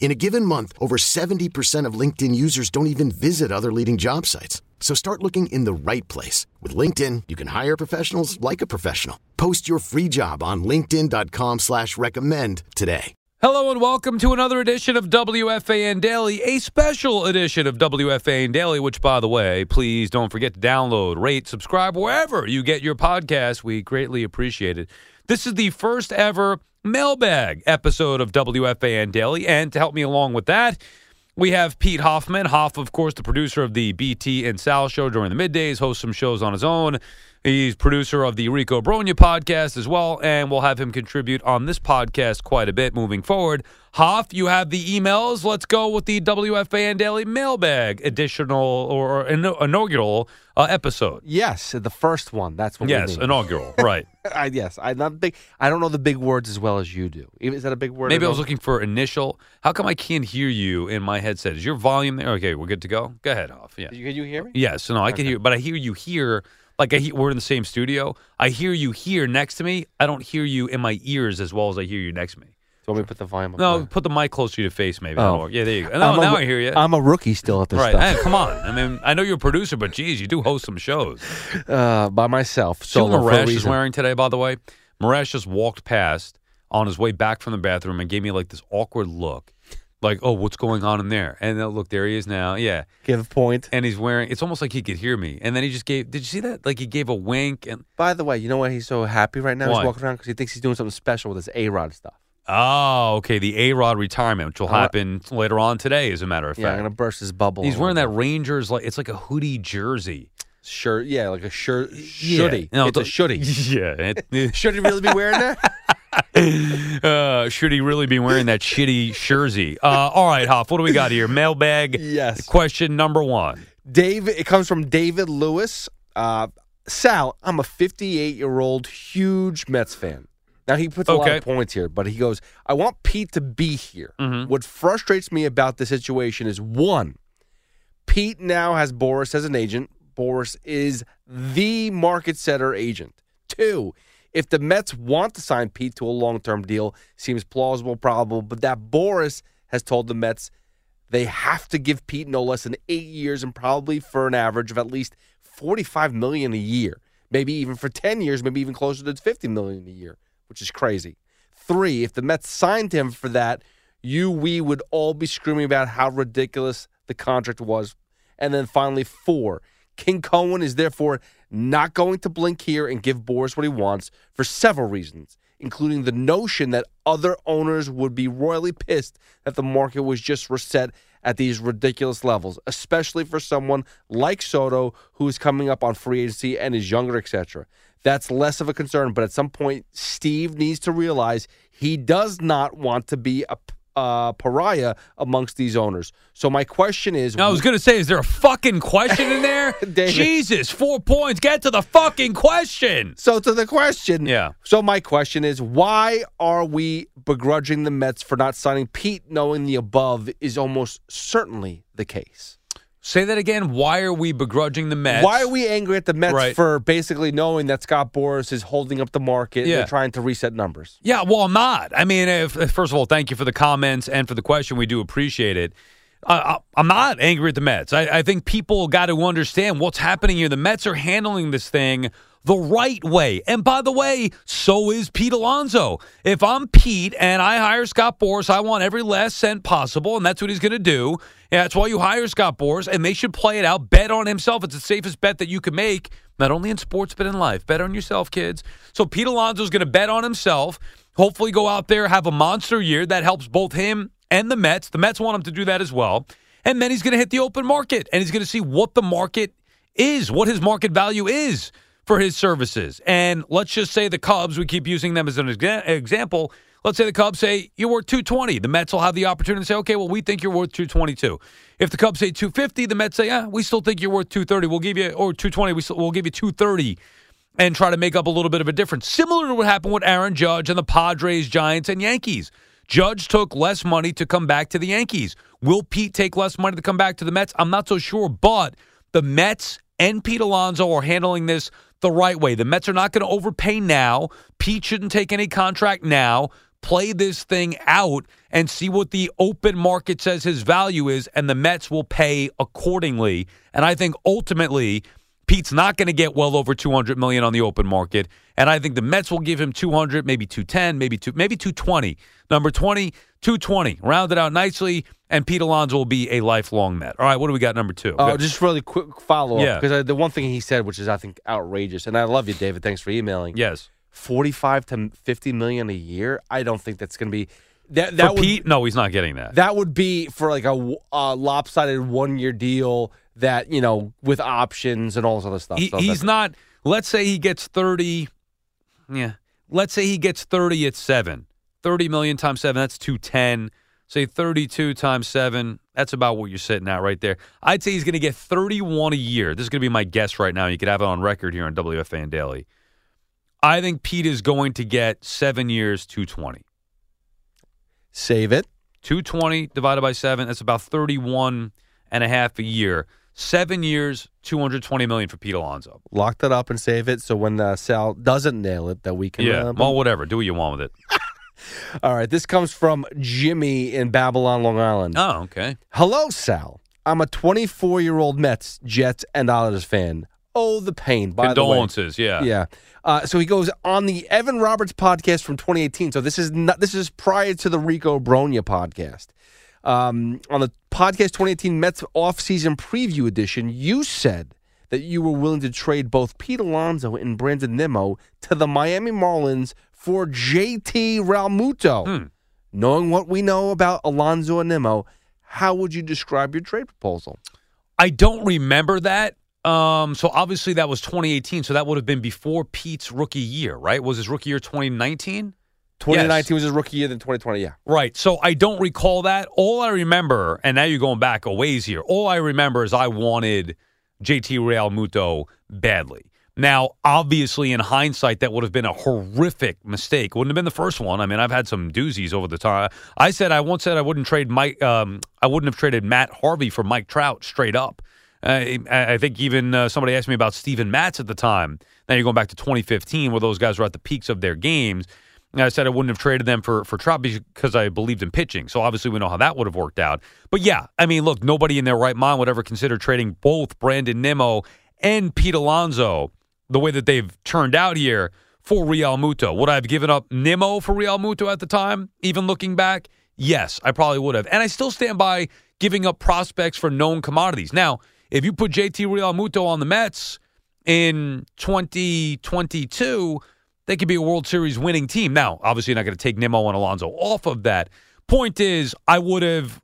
In a given month, over 70% of LinkedIn users don't even visit other leading job sites. So start looking in the right place. With LinkedIn, you can hire professionals like a professional. Post your free job on linkedin.com slash recommend today. Hello and welcome to another edition of WFAN Daily, a special edition of WFAN Daily, which, by the way, please don't forget to download, rate, subscribe wherever you get your podcast. We greatly appreciate it. This is the first ever mailbag episode of WFAN Daily. And to help me along with that, we have Pete Hoffman. Hoff, of course, the producer of the BT and Sal show during the middays, hosts some shows on his own. He's producer of the Rico Brogna podcast as well, and we'll have him contribute on this podcast quite a bit moving forward. Hoff, you have the emails. Let's go with the WFAN Daily mailbag additional or inaugural uh, episode. Yes, the first one. That's what. Yes, inaugural. Right. I, yes, I'm not big. I don't know the big words as well as you do. Is that a big word? Maybe I was looking for initial. How come I can't hear you in my headset? Is your volume there? Okay, we're good to go. Go ahead, Hoff. Yeah. Can you hear me? Yes. No, I can hear, but I hear you here like I, we're in the same studio. I hear you here next to me. I don't hear you in my ears as well as I hear you next to me. So want me to put the volume up? No, there? put the mic closer to your face, maybe. Oh. Yeah, there you go. No, now I hear you. I'm a rookie still at this right. stuff. Hey, come on. I mean, I know you're a producer, but geez, you do host some shows. Uh, by myself. So what Marash is wearing today, by the way? Marash just walked past on his way back from the bathroom and gave me like this awkward look like, oh, what's going on in there? And uh, look, there he is now. Yeah. Give a point. And he's wearing, it's almost like he could hear me. And then he just gave, did you see that? Like he gave a wink. And By the way, you know why he's so happy right now? Why? He's walking around because he thinks he's doing something special with his A Rod stuff. Oh, okay. The A Rod retirement, which will happen later on today, as a matter of fact. Yeah, I'm going to burst his bubble. he's wearing that Rangers, like, it's like a hoodie jersey. shirt. Yeah, like a shirt. Yeah. Shouldy. No, it's a the- shouldy. Yeah. it- Should he really be wearing that? uh, should he really be wearing that shitty jersey? Uh, all right, Hoff, what do we got here? Mailbag Yes. question number one. David, it comes from David Lewis. Uh, Sal, I'm a 58 year old huge Mets fan. Now he puts a lot of points here, but he goes, I want Pete to be here. Mhm. What frustrates me about the situation is one, Pete now has Boras as an agent. Boras is the market setter agent. Two, if the Mets want to sign Pete to a long term deal, seems plausible, probable, but that Boras has told the Mets they have to give Pete no less than eight years and probably for an average of at least 45 million a year. Maybe even for 10 years, maybe even closer to 50 million a year, which is crazy. Three, if the Mets signed him for that, you, we would all be screaming about how ridiculous the contract was. And then finally, four, King Cohen is therefore not going to blink here and give Boras what he wants for several reasons, including the notion that other owners would be royally pissed that the market was just reset at these ridiculous levels, especially for someone like Soto who is coming up on free agency and is younger, etc. That's less of a concern, but at some point, Steve needs to realize he does not want to be a uh, pariah amongst these owners. So my question is, I was going to say, is there a fucking question in there? Jesus, four points. Get to the fucking question. So to the question, Yeah. So my question is, why are we begrudging the Mets for not signing Pete, knowing the above is almost certainly the case? Say that again. Why are we begrudging the Mets? Why are we angry at the Mets Right. for basically knowing that Scott Boras is holding up the market and Yeah. they're trying to reset numbers? Yeah, well, I'm not. I mean, if, first of all, thank you for the comments and for the question. We do appreciate it. Uh, I- I'm not angry at the Mets. I, I think people got to understand what's happening here. The Mets are handling this thing the right way. And by the way, so is Pete Alonso. If I'm Pete and I hire Scott Boras, I want every last cent possible, and that's what he's going to do. And that's why you hire Scott Boras, and they should play it out. Bet on himself. It's the safest bet that you can make, not only in sports, but in life. Bet on yourself, kids. So Pete Alonso's going to bet on himself, hopefully go out there, have a monster year. That helps both him and the Mets. The Mets want him to do that as well. And then he's going to hit the open market, and he's going to see what the market is, what his market value is for his services. And let's just say the Cubs, we keep using them as an exa- example. Let's say the Cubs say you're worth 220. The Mets will have the opportunity to say, okay, well, we think you're worth 222. If the Cubs say 250, the Mets say, yeah, we still think you're worth 230. We'll give you, or 220, we still, we'll give you 230 and try to make up a little bit of a difference. Similar to what happened with Aaron Judge and the Padres, Giants, and Yankees. Judge took less money to come back to the Yankees. Will Pete take less money to come back to the Mets? I'm not so sure, but the Mets and Pete Alonso are handling this the right way. The Mets are not going to overpay now. Pete shouldn't take any contract now. Play this thing out and see what the open market says his value is, and the Mets will pay accordingly. And I think ultimately, Pete's not going to get well over 200 million on the open market, and I think the Mets will give him 200, maybe 210, maybe two, maybe 220. Number 20, 220, rounded out nicely, and Pete Alonso will be a lifelong Met. All right, what do we got? Number two. Oh, Good. just really quick follow up Yeah. because the one thing he said, which is I think outrageous, and I love you, David. Thanks for emailing. yes. forty-five to fifty million a year. I don't think that's going to be that. That For would Pete, no, he's not getting that. that would be for like a, uh, lopsided one-year deal that you know with options and all this other stuff. He, So he's not. Let's say he gets thirty. Yeah. Let's say he gets thirty at seven. Thirty million times seven. That's two ten. Say thirty-two times seven. That's about what you're sitting at right there. I'd say he's going to get thirty-one a year. This is going to be my guess right now. You could have it on record here on WFAN Daily. I think Pete is going to get seven years, two twenty. save it. 220 divided by seven, that's about 31 and a half a year. Seven years, 220 million for Pete Alonso. Lock that up and save it. So when uh, Sal doesn't nail it, that we can. Yeah, uh, well, whatever. Do what you want with it. all right. This comes from Jimmy in Babylon, Long Island. Oh, okay. Hello, Sal. I'm a 24 year old Mets, Jets, and Islanders fan. Oh, the pain. By the way. Condolences, yeah. Yeah. Uh, so he goes on the Evan Roberts podcast from 2018. So this is not this is prior to the Rico Brogna podcast. Um, on the podcast 2018 Mets offseason preview edition, you said that you were willing to trade both Pete Alonso and Brandon Nimmo to the Miami Marlins for JT Realmuto. Hmm. Knowing what we know about Alonso and Nimmo, how would you describe your trade proposal? I don't remember that. Um, so obviously that was 2018. So that would have been before Pete's rookie year, right? Was his rookie year 2019? 2019 was his rookie year, then 2020, yeah. Right. So I don't recall that. All I remember, and now you're going back a ways here, all I remember is I wanted JT Realmuto badly. Now, obviously, in hindsight, that would have been a horrific mistake. Wouldn't have been the first one. I mean, I've had some doozies over the time. I said I once said I wouldn't trade Mike. Um, I wouldn't have traded Matt Harvey for Mike Trout straight up. Uh, I think even uh, somebody asked me about Steven Matz at the time. Now you're going back to 2015, where those guys were at the peaks of their games. And I said I wouldn't have traded them for for Trout because I believed in pitching. So obviously we know how that would have worked out. But yeah, I mean, look, nobody in their right mind would ever consider trading both Brandon Nimmo and Pete Alonso the way that they've turned out here for Realmuto. Would I have given up Nimmo for Realmuto at the time? Even looking back, yes, I probably would have. And I still stand by giving up prospects for known commodities. Now, if you put JT Realmuto on the Mets in 2022, they could be a World Series winning team. Now, obviously, you're not going to take Nimmo and Alonso off of that. Point is, I would have,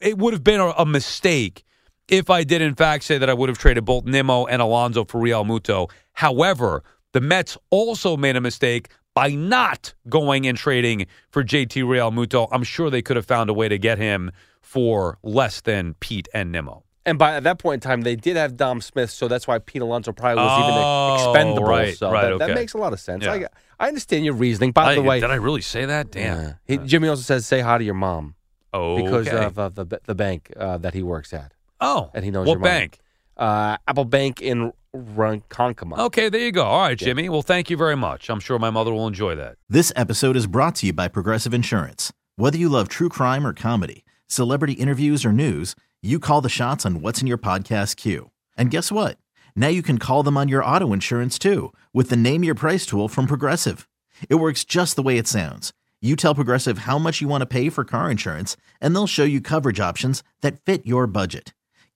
it would have been a, mistake if I did, in fact, say that I would have traded both Nimmo and Alonso for Realmuto. However, the Mets also made a mistake by not going and trading for JT Realmuto. I'm sure they could have found a way to get him for less than Pete and Nimmo. And by at that point in time, they did have Dom Smith, so that's why Pete Alonso probably was Oh, even expendable. right, so right, that, that makes a lot of sense. Yeah. I, I understand your reasoning. By I- the way, did I really say that? Damn. yeah. He- Jimmy also says, "Say hi to your mom," Oh, because of uh, the the bank uh, that he works at. oh, and he knows what your mom. bank? Uh, Apple Bank in Ronkonkoma. Okay, there you go. All right, Jimmy. Well, thank you very much. I'm sure my mother will enjoy that. This episode is brought to you by Progressive Insurance. Whether you love true crime or comedy, celebrity interviews or news, you call the shots on what's in your podcast queue. And guess what? Now you can call them on your auto insurance too with the Name Your Price tool from Progressive. It works just the way it sounds. You tell Progressive how much you want to pay for car insurance, and they'll show you coverage options that fit your budget.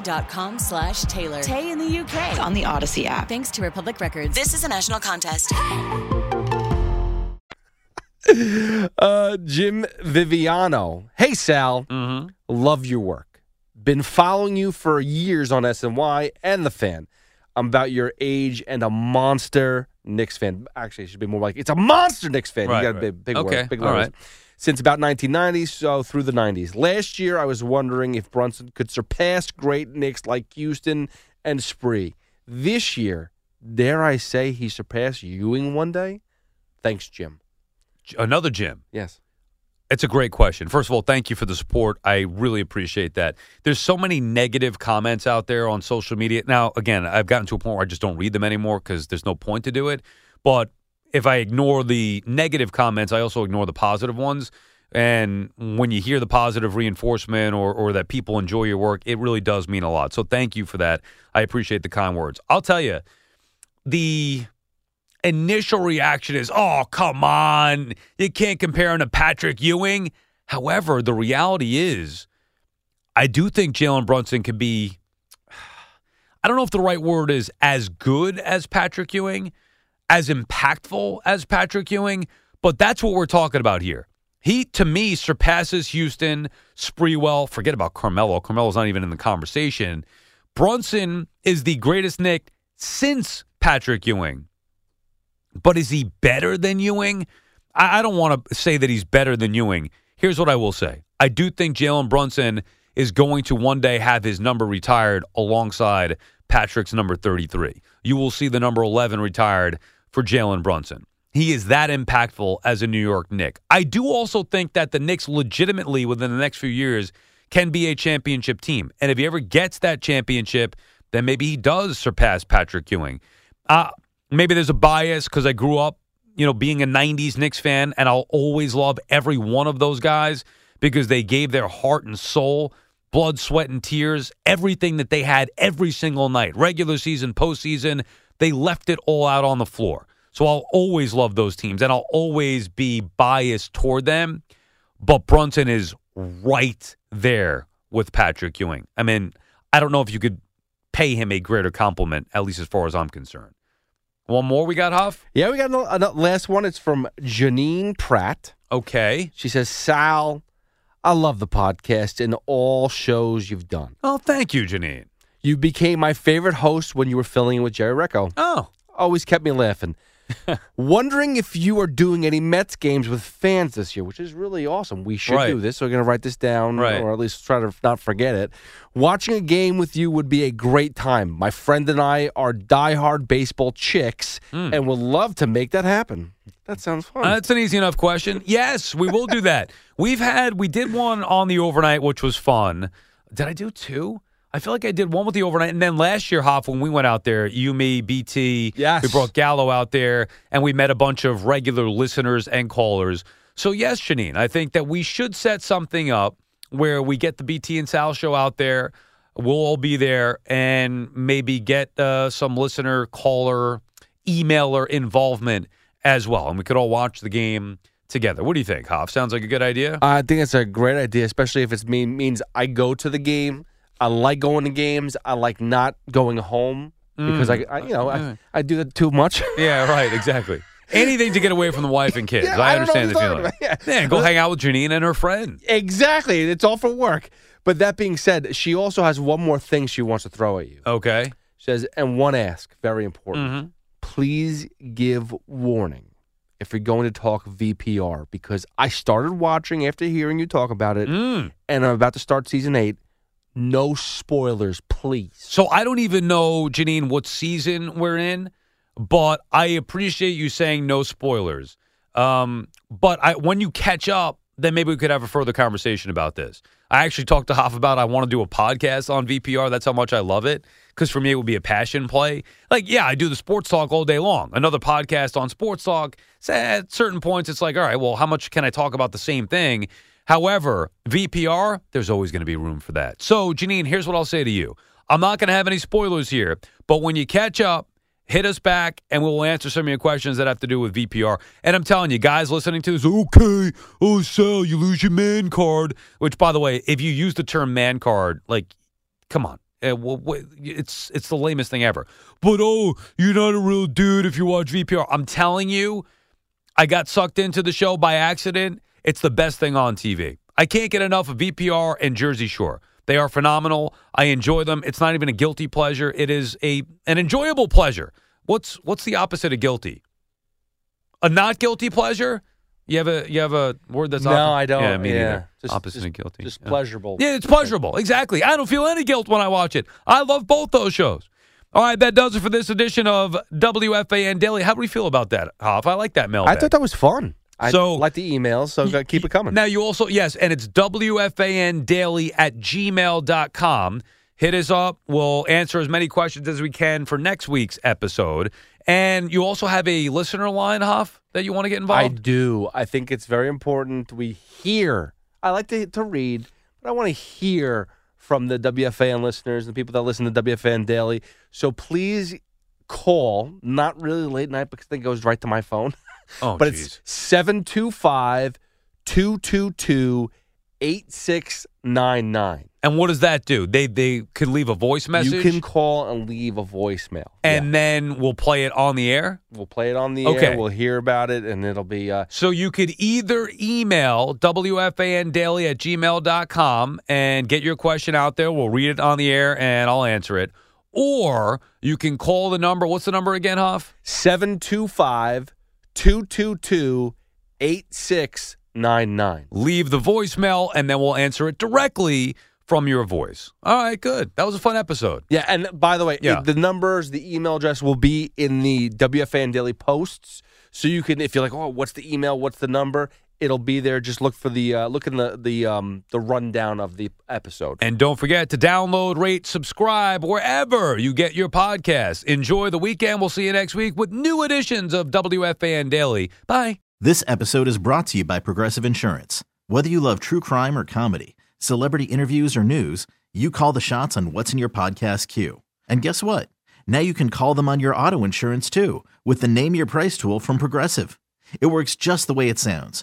audacy.com slash Taylor. Tay in the UK. It's on the Audacy app. Thanks to Republic Records. This is a national contest. Uh, Jim Viviano. Hey, Sal. Mm-hmm. Love your work. Been following you for years on SNY and the fan. I'm about your age and a monster Knicks fan. Actually, it should be more like it's a monster Knicks fan. Right, you got right. a big, big Okay, word, big all letters. right. Since about 1990, so through the 90s. Last year, I was wondering if Brunson could surpass great Knicks like Houston and Spree. This year, dare I say he surpassed Ewing one day? Thanks, Jim. Another Jim. Yes. It's a great question. First of all, thank you for the support. I really appreciate that. There's so many negative comments out there on social media. Now, again, I've gotten to a point where I just don't read them anymore because there's no point to do it. But if I ignore the negative comments, I also ignore the positive ones. And when you hear the positive reinforcement or, or that people enjoy your work, it really does mean a lot. So thank you for that. I appreciate the kind words. I'll tell you, the initial reaction is, oh, come on. You can't compare him to Patrick Ewing. However, the reality is, I do think Jalen Brunson can be, I don't know if the right word is as good as Patrick Ewing, as impactful as Patrick Ewing, but that's what we're talking about here. He, to me, surpasses Houston, Sprewell. Forget about Carmelo. Carmelo's not even in the conversation. Brunson is the greatest Knick since Patrick Ewing. But is he better than Ewing? I, I don't want to say that he's better than Ewing. Here's what I will say I do think Jalen Brunson is going to one day have his number retired alongside Patrick's number 33. You will see the number 11 retired for Jalen Brunson. He is that impactful as a New York Knick. I do also think that the Knicks legitimately within the next few years can be a championship team. And if he ever gets that championship, then maybe he does surpass Patrick Ewing. Uh, maybe there's a bias because I grew up, you know, being a 90s Knicks fan, and I'll always love every one of those guys because they gave their heart and soul, blood, sweat, and tears, everything that they had every single night, regular season, postseason. They left it all out on the floor. So I'll always love those teams, and I'll always be biased toward them. But Brunson is right there with Patrick Ewing. I mean, I don't know if you could pay him a greater compliment, at least as far as I'm concerned. One more we got, Hoff? Yeah, we got another, another last one. It's from Janine Pratt. Okay. She says, Sal, I love the podcast and all shows you've done. Oh, thank you, Janine. You became my favorite host when you were filling in with Jerry Recco. Oh, Always kept me laughing. Wondering if you are doing any Mets games with fans this year, which is really awesome. We should Right. do this. So we're going to write this down, Right. or at least try to not forget it. Watching a game with you would be a great time. My friend and I are diehard baseball chicks, hmm. and would love to make that happen. That sounds fun. That's an easy enough question. Yes, we will do that. We've had we did one on the overnight, which was fun. Did I do two? I feel like I did one with the overnight, and then last year, Hoff, when we went out there, you, me, BT, Yes. we brought Gallo out there, and we met a bunch of regular listeners and callers. So yes, Janine, I think that we should set something up where we get the BT and Sal show out there. We'll all be there, and maybe get uh, some listener, caller, emailer involvement as well. And we could all watch the game together. What do you think, Hoff? Sounds like a good idea. I think it's a great idea, especially if it mean, means I go to the game. I like going to games. I like not going home because I, I you know, I, I do that too much. yeah, right. Exactly. Anything to get away from the wife and kids. Yeah, I I don't know understand the what you're feeling. talking about. Yeah. Yeah, go hang out with Janine and her friend. exactly. It's all for work. But that being said, she also has one more thing she wants to throw at you. Okay. She says, and one ask, very important. Mm-hmm. Please give warning if you're going to talk VPR because I started watching after hearing you talk about it, Mm. and I'm about to start season eight. No spoilers, please. So I don't even know, Janine, what season we're in, but I appreciate you saying no spoilers. Um, but I, when you catch up, then maybe we could have a further conversation about this. I actually talked to Hoff about I want to do a podcast on VPR. That's how much I love it. Because for me, it would be a passion play. Like, yeah, I do the sports talk all day long. Another podcast on sports talk. So at certain points, it's like, all right, well, how much can I talk about the same thing? However, VPR, there's always going to be room for that. So, Janine, here's what I'll say to you. I'm not going to have any spoilers here, but when you catch up, hit us back and we'll answer some of your questions that have to do with VPR. And I'm telling you, guys listening to this, okay, oh, Sal, you lose your man card. Which, by the way, if you use the term man card, like, come on. Eh, Wh- it's it's the lamest thing ever. But oh, you're not a real dude if you watch VPR. I'm telling you, I got sucked into the show by accident. It's the best thing on TV. I can't get enough of VPR and Jersey Shore. They are phenomenal. I enjoy them. It's not even a guilty pleasure. It is a an enjoyable pleasure. What's what's the opposite of guilty? A not guilty pleasure? You have a you have a word that's No, oppo- I don't. Yeah, me Yeah. neither. Just- opposite just- of guilty. Just Yeah. pleasurable. Yeah, it's pleasurable. Exactly. I don't feel any guilt when I watch it. I love both those shows. All right, that does it for this edition of WFAN Daily. How do we feel about that, Hoff? I like that mail. I thought that was fun. I So- like the emails, so gotta keep it coming. Now, you also, yes, and it's WFAN Daily at gmail.com. Hit us up. We'll answer as many questions as we can for next week's episode. And you also have a listener line, Hoff, that you want to get involved? I do. I think it's very important we hear. I like to, to read, but I want to hear from the WFAN listeners, and the people that listen to WFAN Daily. So please call, not really late night because it goes right to my phone, oh, but geez. it's 725 222 8699. And what does that do? They they could leave a voice message, You can call and leave a voicemail. and Yeah. then we'll play it on the air. we'll play it on the Okay. air. We'll hear about it, and it'll be. Uh, So you could either email WFANdaily at gmail.com and get your question out there. We'll read it on the air and I'll answer it. Or you can call the number. What's the number again, Hoff? 725 222 8699. Leave the voicemail and then we'll answer it directly from your voice. All right, good. That was a fun episode. Yeah, and by the way, Yeah. the numbers, the email address will be in the WFAN Daily posts. So you can, if you're like, oh, what's the email? What's the number? It'll be there. Just look for the uh, look in the the um the rundown of the episode. And don't forget to download, rate, subscribe wherever you get your podcast. Enjoy the weekend. We'll see you next week with new editions of WFAN Daily. Bye. This episode is brought to you by Progressive Insurance. Whether you love true crime or comedy, celebrity interviews or news, you call the shots on what's in your podcast queue. And guess what? Now you can call them on your auto insurance too with the Name Your Price tool from Progressive. It works just the way it sounds.